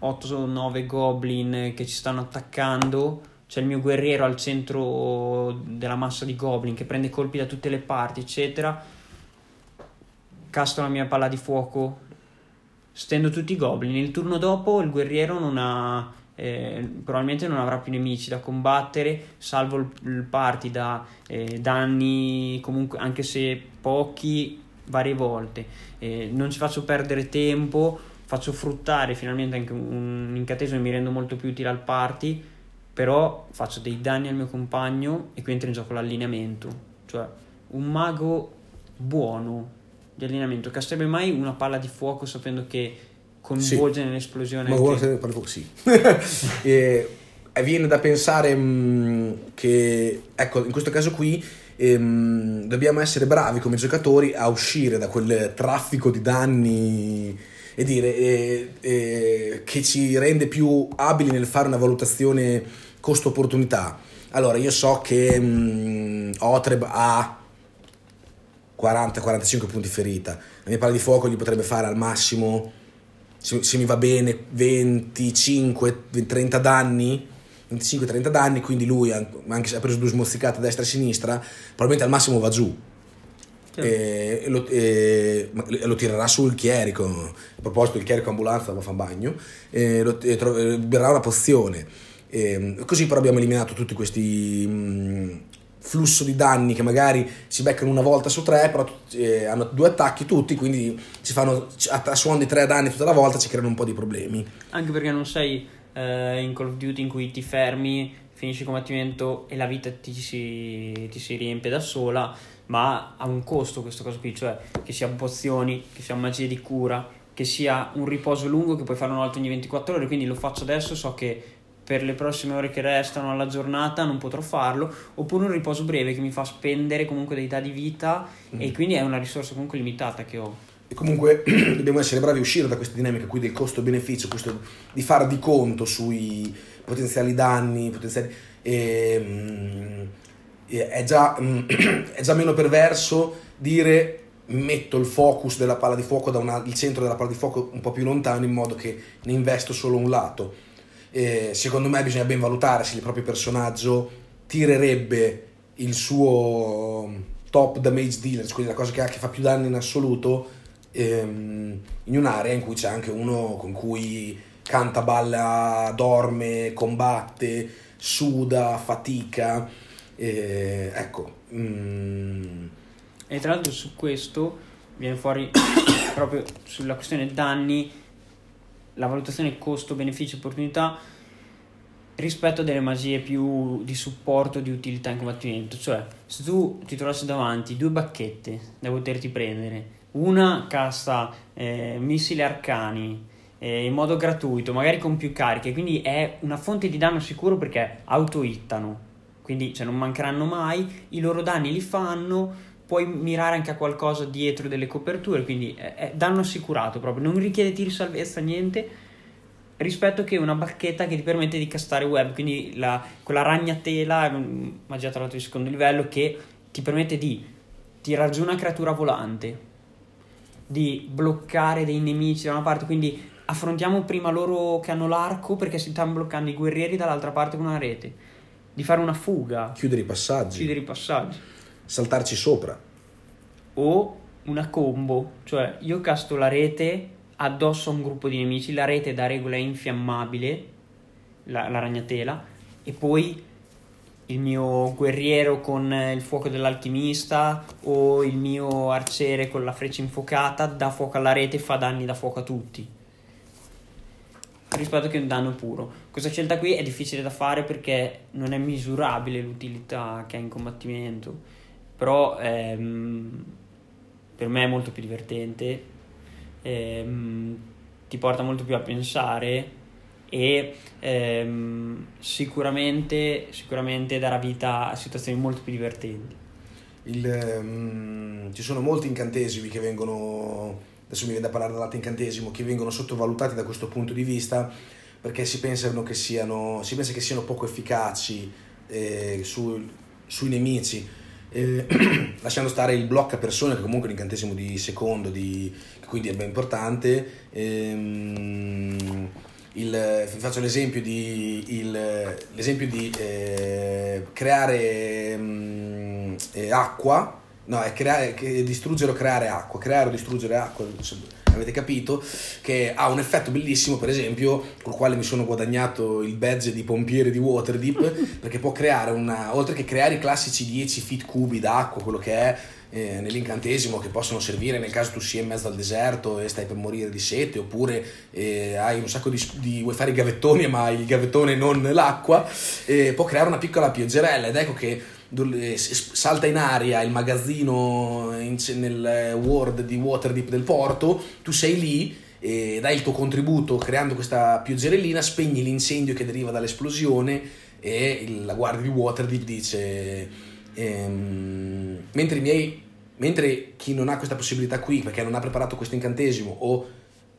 B: uh, 8-9 goblin che ci stanno attaccando, c'è il mio guerriero al centro della massa di goblin che prende colpi da tutte le parti, eccetera, casto la mia palla di fuoco, stendo tutti i goblin, il turno dopo il guerriero non ha eh, probabilmente non avrà più nemici da combattere, salvo il, il party da eh, danni comunque anche se pochi varie volte. Eh, non ci faccio perdere tempo, faccio fruttare finalmente anche un incantesimo e mi rendo molto più utile al party, però faccio dei danni al mio compagno e qui entra in gioco l'allineamento, cioè un mago buono di allineamento castrerebbe mai una palla di fuoco sapendo che coinvolge sì. nell'esplosione. Ma
A: vuole che... sì. e, viene da pensare mh, mm, che, ecco, in questo caso qui ehm, dobbiamo essere bravi come giocatori a uscire da quel traffico di danni e dire eh, eh, che ci rende più abili nel fare una valutazione costo-opportunità. Allora, io so che mh, mm, Otreb ha 40-45 punti ferita, la mia palla di fuoco gli potrebbe fare al massimo se, se mi va bene 25-30 danni 25-30 danni, quindi lui, anche se ha preso due smozzicate a destra e a sinistra, probabilmente al massimo va giù. E, e, lo, e, lo, tirerà sul chierico. A proposito, il chierico ambulanza va a fare bagno. E lo, e tro, berrà una pozione. Così però abbiamo eliminato tutti questi mh, flusso di danni che magari si beccano una volta su tre, però eh, hanno due attacchi tutti, quindi si fanno a suon di tre danni tutta la volta, ci creano un po' di problemi.
B: Anche perché non sei eh, in Call of Duty in cui ti fermi, finisci il combattimento e la vita ti si, ti si riempie da sola, ma ha un costo questo cosa qui, cioè che sia pozioni, che sia magie di cura, che sia un riposo lungo che puoi fare una volta ogni 24 ore, quindi lo faccio adesso, so che per le prossime ore che restano alla giornata non potrò farlo, oppure un riposo breve che mi fa spendere comunque dei dadi vita mm. e quindi è una risorsa comunque limitata che ho.
A: E comunque dobbiamo essere bravi a uscire da questa dinamica qui del costo-beneficio, questo di fare di conto sui potenziali danni, potenziali, e, e è, già, è già meno perverso dire metto il focus della palla di fuoco da una, il centro della palla di fuoco un po' più lontano in modo che ne investo solo un lato eh, secondo me bisogna ben valutare se il proprio personaggio tirerebbe il suo top damage dealer, quindi la cosa che ha che fa più danni in assoluto, ehm, in un'area in cui c'è anche uno con cui canta, balla, dorme, combatte, suda, fatica. Eh, ecco. Mm.
B: E tra l'altro su questo viene fuori proprio sulla questione danni la valutazione costo-beneficio-opportunità rispetto a delle magie più di supporto, di utilità in combattimento. Cioè, se tu ti trovassi davanti due bacchette da poterti prendere, una cassa eh, missili arcani eh, in modo gratuito, magari con più cariche, quindi è una fonte di danno sicuro perché auto-hittano, quindi cioè, non mancheranno mai, i loro danni li fanno, puoi mirare anche a qualcosa dietro delle coperture, quindi è, è danno assicurato proprio, non richiede tiri salvezza, niente rispetto che una bacchetta che ti permette di castare web, quindi la, quella ragnatela, mm, magia tra l'altro di secondo livello, che ti permette di tirare giù una creatura volante, di bloccare dei nemici da una parte, quindi affrontiamo prima loro che hanno l'arco perché si stanno bloccando i guerrieri dall'altra parte con una rete, di fare una fuga,
A: Chiudere i passaggi,
B: chiudere i passaggi,
A: saltarci sopra.
B: o una combo, cioè io casto la rete addosso a un gruppo di nemici, la rete da regola è infiammabile, la, la ragnatela, e poi il mio guerriero con il fuoco dell'alchimista o il mio arciere con la freccia infuocata dà fuoco alla rete e fa danni da fuoco a tutti. Rispetto che un danno puro. Questa scelta qui è difficile da fare perché non è misurabile l'utilità che ha in combattimento, però ehm, per me è molto più divertente ehm, ti porta molto più a pensare e ehm, sicuramente, sicuramente darà vita a situazioni molto più divertenti.
A: Il, ehm, ci sono molti incantesimi che vengono, adesso mi viene da parlare dell'altro incantesimo, che vengono sottovalutati da questo punto di vista perché si, pensano che siano, si pensa che siano poco efficaci eh, su- sui nemici. Eh, lasciando stare il blocca persone che comunque è un incantesimo di secondo di, quindi è ben importante Ehm, il- faccio l'esempio di, il- l'esempio di eh, creare mm, eh, acqua no è creare, distruggere o creare acqua creare o distruggere acqua avete capito che ha un effetto bellissimo per esempio col quale mi sono guadagnato il badge di pompiere di Waterdeep perché può creare una oltre che creare i classici 10 feet cubi d'acqua quello che è eh, nell'incantesimo che possono servire nel caso tu sia in mezzo al deserto e stai per morire di sete oppure eh, hai un sacco di, di vuoi fare i gavettoni ma il gavettone non l'acqua eh, può creare una piccola pioggerella. Ed ecco che salta in aria il magazzino in- nel eh, Word di Waterdeep del porto tu sei lì e dai il tuo contributo creando questa pioggerellina spegni l'incendio che deriva dall'esplosione e il- la guardia di Waterdeep dice ehm, mentre i miei mentre chi non ha questa possibilità qui perché non ha preparato questo incantesimo o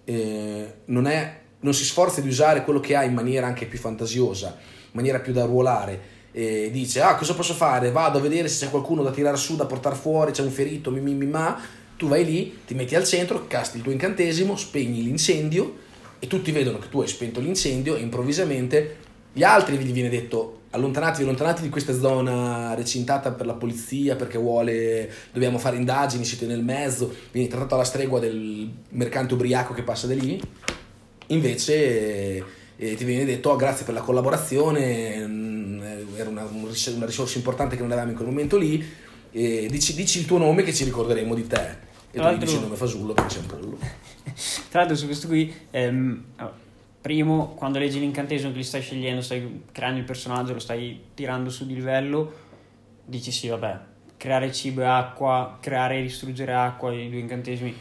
A: eh, non, è, non si sforza di usare quello che ha in maniera anche più fantasiosa, in maniera più da ruolare, e dice ah cosa posso fare? Vado a vedere se c'è qualcuno da tirare su, da portare fuori, c'è un ferito, mi, mi, mi, ma, tu vai lì, ti metti al centro, casti il tuo incantesimo, spegni l'incendio e tutti vedono che tu hai spento l'incendio e improvvisamente gli altri gli viene detto allontanatevi, allontanatevi di questa zona recintata per la polizia perché vuole, dobbiamo fare indagini, siete nel mezzo, vieni trattato alla stregua del mercante ubriaco che passa di lì, invece eh, ti viene detto "Oh, grazie per la collaborazione, era una, una risorsa importante che non avevamo in quel momento lì, e dici, dici il tuo nome che ci ricorderemo di te. E
B: Tra
A: poi
B: l'altro-
A: dici il nome fasullo perché sei un pollo.
B: Tra l'altro su questo qui, ehm, allora, primo, quando leggi l'incantesimo che li stai scegliendo, stai creando il personaggio, lo stai tirando su di livello, dici sì, vabbè, creare cibo e acqua, creare e distruggere acqua, i due incantesimi.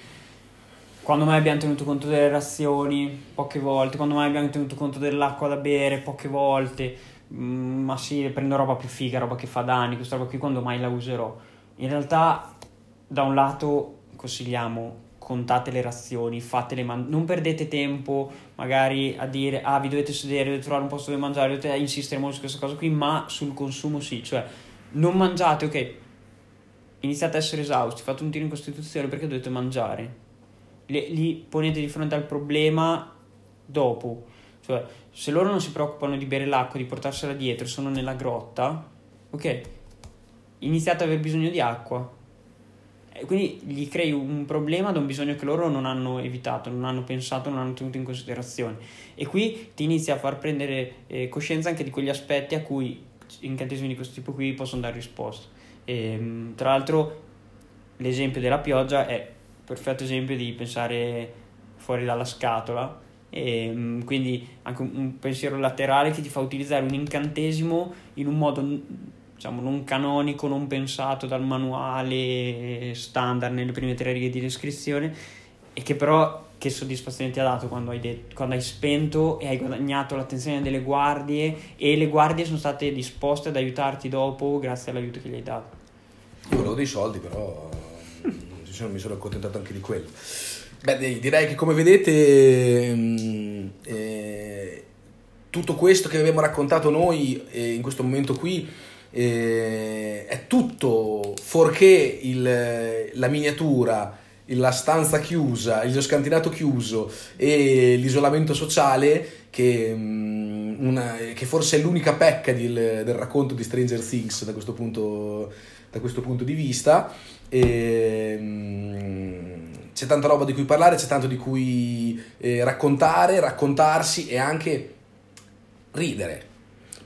B: Quando mai abbiamo tenuto conto delle razioni? Poche volte. Quando mai abbiamo tenuto conto dell'acqua da bere? Poche volte. Mm, ma sì, prendo roba più figa, roba che fa danni, questa roba qui quando mai la userò. In realtà, da un lato, consigliamo contate le razioni, fatele man- non perdete tempo magari a dire ah vi dovete sedere, dovete trovare un posto dove mangiare, dovete insistere molto su questa cosa qui, ma sul consumo sì, cioè non mangiate, ok, iniziate a essere esausti, fate un tiro in costituzione perché dovete mangiare, Le- li ponete di fronte al problema dopo, cioè se loro non si preoccupano di bere l'acqua, di portarsela dietro, sono nella grotta, ok, iniziate ad aver bisogno di acqua, e quindi gli crei un problema da un bisogno che loro non hanno evitato, non hanno pensato, non hanno tenuto in considerazione. E qui ti inizi a far prendere eh, coscienza anche di quegli aspetti a cui incantesimi di questo tipo qui possono dare risposta. E, tra l'altro l'esempio della pioggia è perfetto esempio di pensare fuori dalla scatola E, mm, quindi anche un, pensiero laterale che ti fa utilizzare un incantesimo in un modo diciamo non canonico, non pensato dal manuale standard nelle prime tre righe di descrizione e che però che soddisfazione ti ha dato quando hai, detto, quando hai spento e hai guadagnato l'attenzione delle guardie e le guardie sono state disposte ad aiutarti dopo grazie all'aiuto che gli hai dato.
A: Io volevo dei soldi però mi sono accontentato anche di quello. Beh, direi che come vedete mm, eh, tutto questo che abbiamo raccontato noi eh, in questo momento qui eh, è tutto fuorché il, la miniatura, la stanza chiusa, lo scantinato chiuso e l'isolamento sociale che, mm, una, che forse è l'unica pecca di, del racconto di Stranger Things da questo punto, da questo punto di vista. E, mm, c'è tanta roba di cui parlare, c'è tanto di cui eh, raccontare, raccontarsi e anche ridere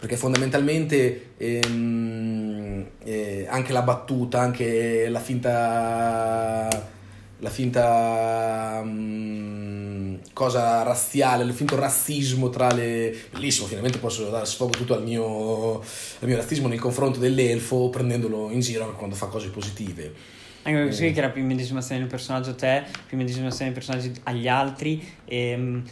A: perché fondamentalmente ehm, eh, anche la battuta, anche la finta, la finta um, cosa razziale, il finto razzismo tra le... Bellissimo, finalmente posso dare sfogo tutto al mio, al mio razzismo nei confronti dell'elfo prendendolo in giro quando fa cose positive.
B: Anche perché eh. che era più immedesimazione del personaggio a te, più immedesimazione del personaggio agli altri. E, ehm,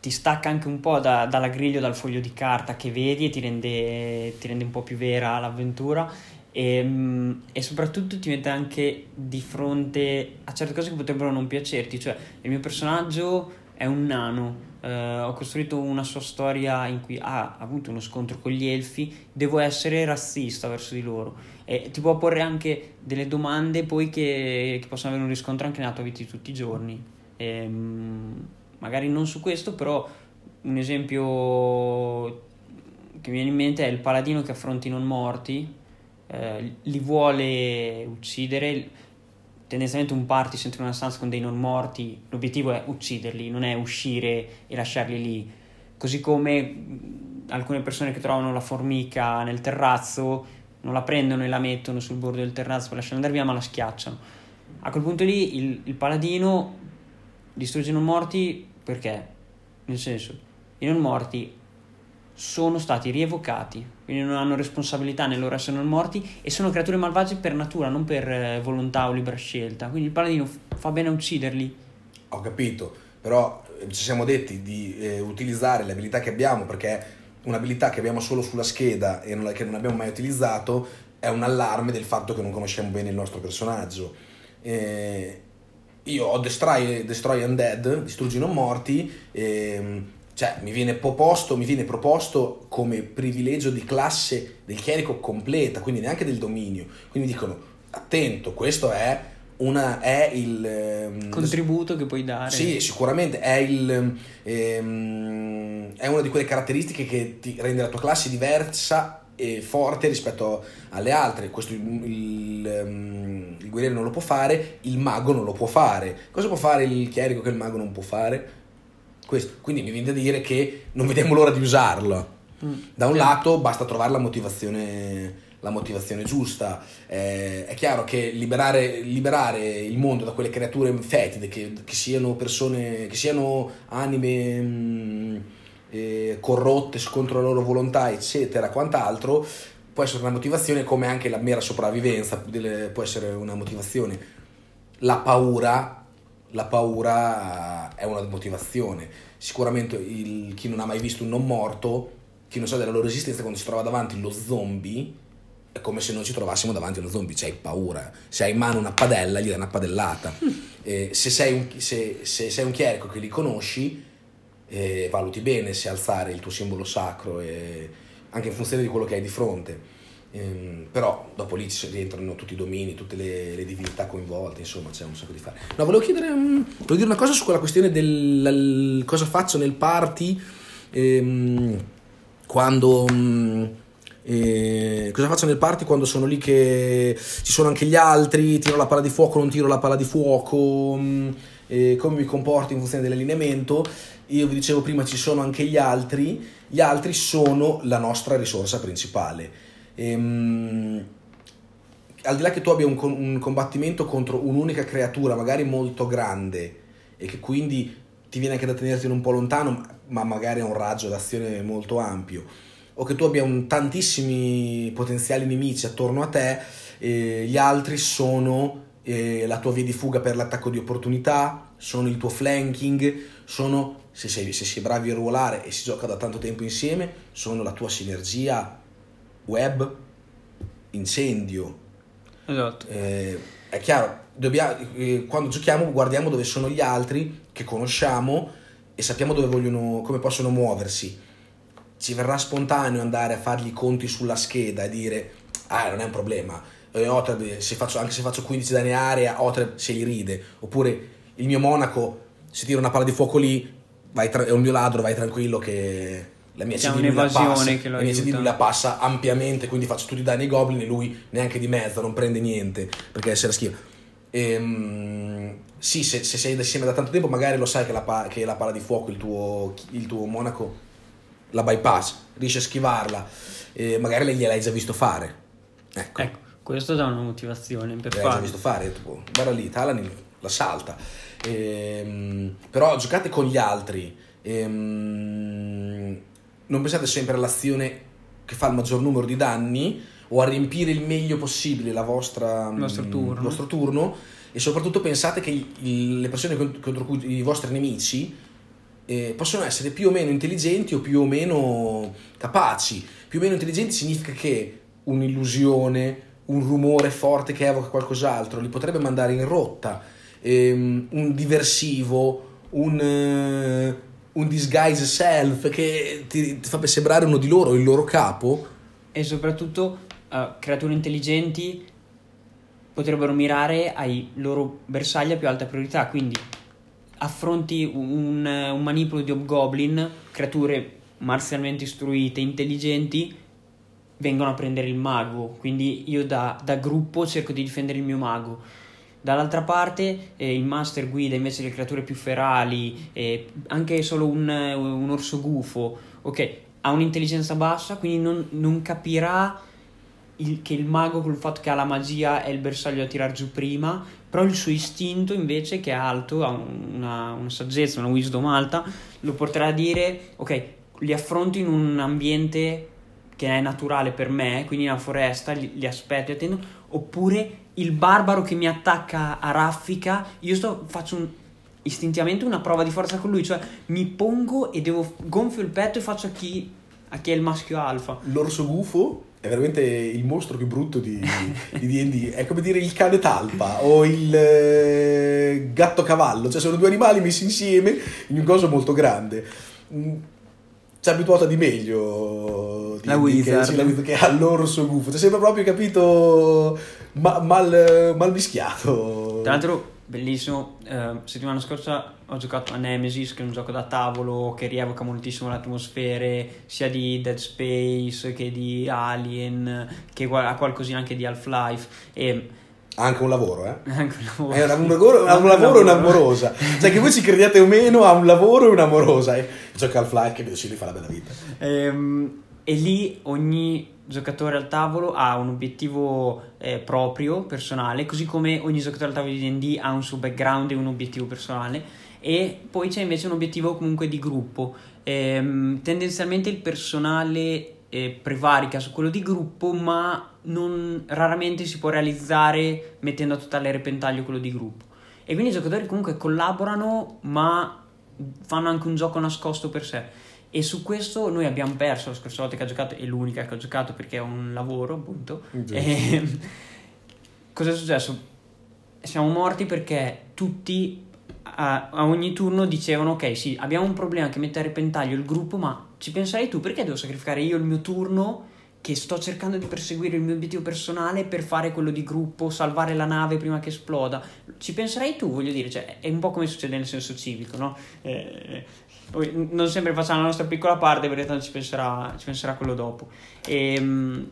B: ti stacca anche un po' da, dalla griglia, dal foglio di carta che vedi e ti rende, ti rende un po' più vera l'avventura e, ehm, e, soprattutto ti mette anche di fronte a certe cose che potrebbero non piacerti, cioè il mio personaggio è un nano, eh, ho costruito una sua storia in cui ha avuto uno scontro con gli elfi, devo essere razzista verso di loro. E ti può porre anche delle domande poi che, che possono avere un riscontro anche nella tua vita di tutti i giorni. E, ehm, magari non su questo, però un esempio che mi viene in mente è il paladino che affronta i non morti, eh, li vuole uccidere, tendenzialmente un party in una stanza con dei non morti, l'obiettivo è ucciderli, non è uscire e lasciarli lì, così come alcune persone che trovano la formica nel terrazzo non la prendono e la mettono sul bordo del terrazzo per lasciarla andare via, ma la schiacciano. A quel punto lì il, il paladino distrugge i non morti perché? Nel senso, i non morti sono stati rievocati, quindi non hanno responsabilità nel loro essere morti e sono creature malvagie per natura, non per eh, volontà o libera scelta. Quindi il paladino fa bene a ucciderli.
A: Ho capito, però eh, ci siamo detti di eh, utilizzare le abilità che abbiamo perché un'abilità che abbiamo solo sulla scheda e non, che non abbiamo mai utilizzato è un allarme del fatto che non conosciamo bene il nostro personaggio. Eh, io ho Destroy, Destroy Undead, distruggi non morti, ehm, cioè mi viene, proposto, mi viene proposto come privilegio di classe del chierico completa, quindi neanche del dominio. Quindi dicono, attento, questo è una, è il
B: ehm, contributo che puoi dare.
A: Sì, sicuramente è, il, ehm, è una di quelle caratteristiche che ti rende la tua classe diversa e forte rispetto alle altre. Questo il, il, ehm, il, guerriero non lo può fare, il mago non lo può fare. Cosa può fare il chierico che il mago non può fare? Questo. Quindi mi viene da dire che non vediamo l'ora di usarlo. Mm. Da un lato basta trovare la motivazione, la motivazione giusta. Eh, è chiaro che liberare, liberare, il mondo da quelle creature fetide, che, che siano persone, che siano anime... Mh, mm, eh, corrotte contro la loro volontà, eccetera, quant'altro, può essere una motivazione come anche la mera sopravvivenza può essere una motivazione. La paura, la paura è una motivazione. Sicuramente il, chi non ha mai visto un non morto, chi non sa della loro esistenza, quando si trova davanti lo zombie, è come se noi ci trovassimo davanti a uno zombie, c'hai paura. Se hai in mano una padella, gli dai una padellata. Eh, se, sei un, se, se sei un chierico che li conosci, e valuti bene se alzare il tuo simbolo sacro e anche in funzione di quello che hai di fronte. Ehm, però dopo lì ci rientrano tutti i domini, tutte le, le, divinità coinvolte, insomma c'è un sacco di fare. No, volevo chiedere, um, volevo dire una cosa su quella questione del cosa faccio nel party ehm, quando... Um, eh, cosa faccio nel party quando sono lì che ci sono anche gli altri, tiro la palla di fuoco, non tiro la palla di fuoco, eh, come mi comporto in funzione dell'allineamento io vi dicevo prima ci sono anche gli altri, gli altri sono la nostra risorsa principale. Ehm, al di là che tu abbia un, un, combattimento contro un'unica creatura, magari molto grande, e che quindi ti viene anche da tenertene un po' lontano, ma magari ha un raggio d'azione molto ampio, o che tu abbia un, tantissimi potenziali nemici attorno a te, eh, gli altri sono eh, la tua via di fuga per l'attacco di opportunità, sono il tuo flanking, sono, se sei, se sei bravi a ruolare e si gioca da tanto tempo insieme, sono la tua sinergia web, incendio.
B: Esatto.
A: Eh, è chiaro, dobbiamo, eh, quando giochiamo guardiamo dove sono gli altri che conosciamo e sappiamo dove vogliono, come possono muoversi. Ci verrà spontaneo andare a fargli i conti sulla scheda e dire, ah, non è un problema, eh, Otreb, se faccio, anche se faccio 15 danni area, Otreb se li ride. Oppure il mio monaco, se tira una palla di fuoco lì, vai tra- è un mio ladro, vai tranquillo che la mia CD lui la passa, la mia CD
B: aiuta.
A: lui la passa ampiamente, quindi faccio tutti i danni ai goblin e lui neanche di mezzo, non prende niente, perché se la schifo. Ehm, sì, se, se sei insieme da tanto tempo, magari lo sai che la, che la palla di fuoco, il tuo, il tuo monaco, la bypass, riesce a schivarla, e magari lei gliel'hai già visto fare. Ecco,
B: Ecco, questo dà una motivazione per
A: l'hai già visto fare, tipo, guarda lì, Talanin la salta. Ehm, però giocate con gli altri. Ehm, non pensate sempre all'azione che fa il maggior numero di danni o a riempire il meglio possibile la vostra,
B: Il vostro
A: mm,
B: turno.
A: il vostro turno e soprattutto pensate che il- le persone cont- contro cui i vostri nemici eh, possono essere più o meno intelligenti o più o meno capaci. Più o meno intelligenti significa che un'illusione, un rumore forte che evoca qualcos'altro li potrebbe mandare in rotta, ehm, un diversivo, un, eh, un disguise self che ti, ti fa sembrare uno di loro, il loro capo.
B: E soprattutto eh, creature intelligenti potrebbero mirare ai loro bersagli a più alta priorità. Quindi affronti un, un manipolo di hobgoblin, creature marzialmente istruite, intelligenti, vengono a prendere il mago. Quindi io da, da gruppo cerco di difendere il mio mago. Dall'altra parte eh, il master guida invece le creature più ferali, eh, anche solo un, un orso gufo, ok, ha un'intelligenza bassa, quindi non, non capirà il- che il mago col fatto che ha la magia è il bersaglio da tirar giù prima, però il suo istinto invece che è alto, ha un- una, una saggezza, una wisdom alta, lo porterà a dire, ok, li affronto in un ambiente che è naturale per me, quindi nella foresta, li, li aspetto e attendo, oppure il barbaro che mi attacca a raffica, io sto, faccio un- istintivamente una prova di forza con lui, cioè mi pongo e devo gonfio il petto e faccio a chi, a chi è il maschio alfa.
A: L'orso gufo è veramente il mostro più brutto di di D&D, è come dire il cane talpa o il eh, gatto cavallo, cioè sono due animali messi insieme in un coso molto grande. Ci ha abituato di meglio di-
B: La
A: di-
B: Wizard.
A: Che, sì, la Wizard che ha l'orso gufo, cioè sembra proprio capito ma- mal, mal mischiato.
B: Tra l'altro, bellissimo. eh, settimana scorsa ho giocato a Nemesis, che è un gioco da tavolo che rievoca moltissimo le atmosfere sia di Dead Space che di Alien, che ha qualcosina anche di Half-Life. E
A: anche un lavoro, eh.
B: anche un lavoro.
A: È un lavoro, un lavoro e un'amorosa. Cioè, che voi ci crediate o meno, ha un lavoro e un'amorosa. E gioca al fly che li fa la bella vita.
B: Ehm, e lì ogni giocatore al tavolo ha un obiettivo eh, proprio, personale, così come ogni giocatore al tavolo di D&D ha un suo background e un obiettivo personale e poi c'è invece un obiettivo comunque di gruppo. Ehm, tendenzialmente il personale eh, prevarica su quello di gruppo, ma non, raramente si può realizzare mettendo a totale repentaglio quello di gruppo. E quindi i giocatori comunque collaborano, ma fanno anche un gioco nascosto per sé. E su questo noi abbiamo perso la scorsa volta che ha giocato, è l'unica che ho giocato perché è un lavoro, appunto. E, cosa è successo? Siamo morti perché tutti a, a ogni turno dicevano: Ok, sì, abbiamo un problema che mette a repentaglio il gruppo, ma ci penserai tu perché devo sacrificare io il mio turno? Che sto cercando di perseguire il mio obiettivo personale per fare quello di gruppo, salvare la nave prima che esploda. Ci penserai tu, voglio dire, cioè, è un po' come succede nel senso civico, no? Eh, non sempre facciamo la nostra piccola parte perché tanto ci penserà, ci penserà quello dopo. Ehm,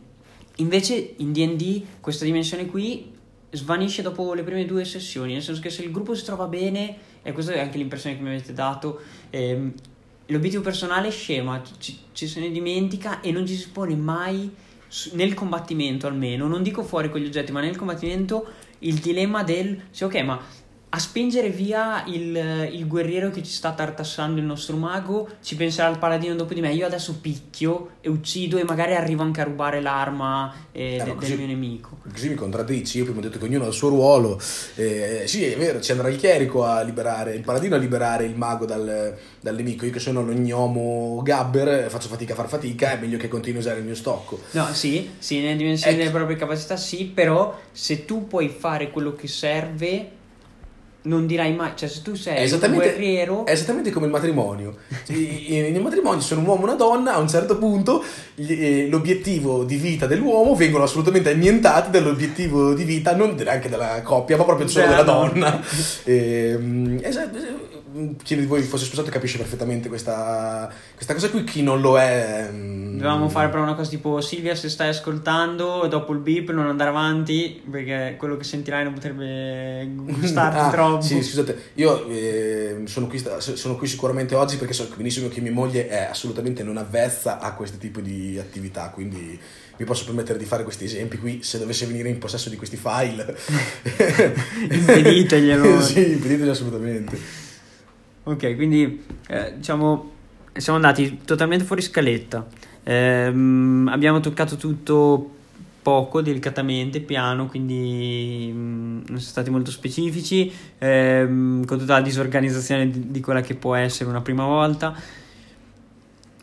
B: invece in D&D questa dimensione qui svanisce dopo le prime due sessioni, nel senso che se il gruppo si trova bene, e questa è anche l'impressione che mi avete dato, ehm, l'obiettivo personale scema, ci, ci se ne dimentica e non ci si pone mai nel combattimento almeno, non dico fuori con gli oggetti, ma nel combattimento il dilemma del sì ok, ma a spingere via il, il, guerriero che ci sta tartassando il nostro mago, ci penserà il paladino dopo di me. Io adesso picchio e uccido e magari arrivo anche a rubare l'arma eh, eh, de, così, del mio nemico.
A: Così mi contraddici. Io prima ho detto che ognuno ha il suo ruolo. Eh, sì, è vero, ci andrà il chierico a liberare, il paladino a liberare il mago dal, dal nemico. Io che sono l'ognomo gabber faccio fatica a far fatica, è meglio che continui a usare il mio stocco.
B: No, sì, sì, nelle dimensioni ecco. delle proprie capacità sì, però se tu puoi fare quello che serve non dirai mai, cioè se tu sei un guerriero...
A: È esattamente come il matrimonio. Nel matrimonio sono un uomo e una donna, a un certo punto eh, l'obiettivo di vita dell'uomo vengono assolutamente annientati dall'obiettivo di vita, non neanche della coppia, ma proprio solo della donna. e, ehm, esatto chi di voi fosse sposato capisce perfettamente questa, questa, cosa qui, chi non lo è...
B: Mm, Dovevamo fare però una cosa tipo Silvia se stai ascoltando dopo il beep non andare avanti perché quello che sentirai non potrebbe gustarti ah, troppo.
A: Sì, scusate, io eh, sono, qui, sono, qui, sicuramente oggi perché so benissimo che mia moglie è assolutamente non avvezza a questo tipo di attività, quindi mi posso permettere di fare questi esempi qui se dovesse venire in possesso di questi file.
B: Impediteglielo.
A: sì, impediteglielo assolutamente.
B: Ok, quindi eh, diciamo siamo andati totalmente fuori scaletta. Eh, abbiamo toccato tutto poco, delicatamente, piano, quindi mh, mm, non siamo stati molto specifici, ehm, con tutta la disorganizzazione di, di, quella che può essere una prima volta.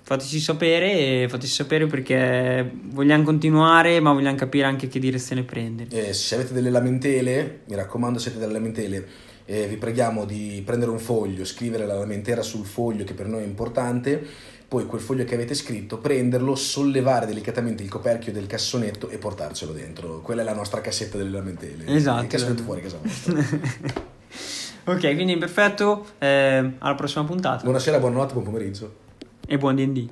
B: Fateci sapere, fateci sapere perché vogliamo continuare, ma vogliamo capire anche che direzione prendere.
A: Eh, se avete delle lamentele, mi raccomando, siete delle lamentele eh, vi preghiamo di prendere un foglio, scrivere la lamentela sul foglio che per noi è importante, poi quel foglio che avete scritto, prenderlo, sollevare delicatamente il coperchio del cassonetto e portarcelo dentro. Quella è la nostra cassetta delle lamentele.
B: Esatto.
A: Il cassonetto fuori casa vostra.
B: ok, quindi perfetto, eh, alla prossima puntata.
A: Buonasera, buonanotte, buon pomeriggio.
B: E buon D&D.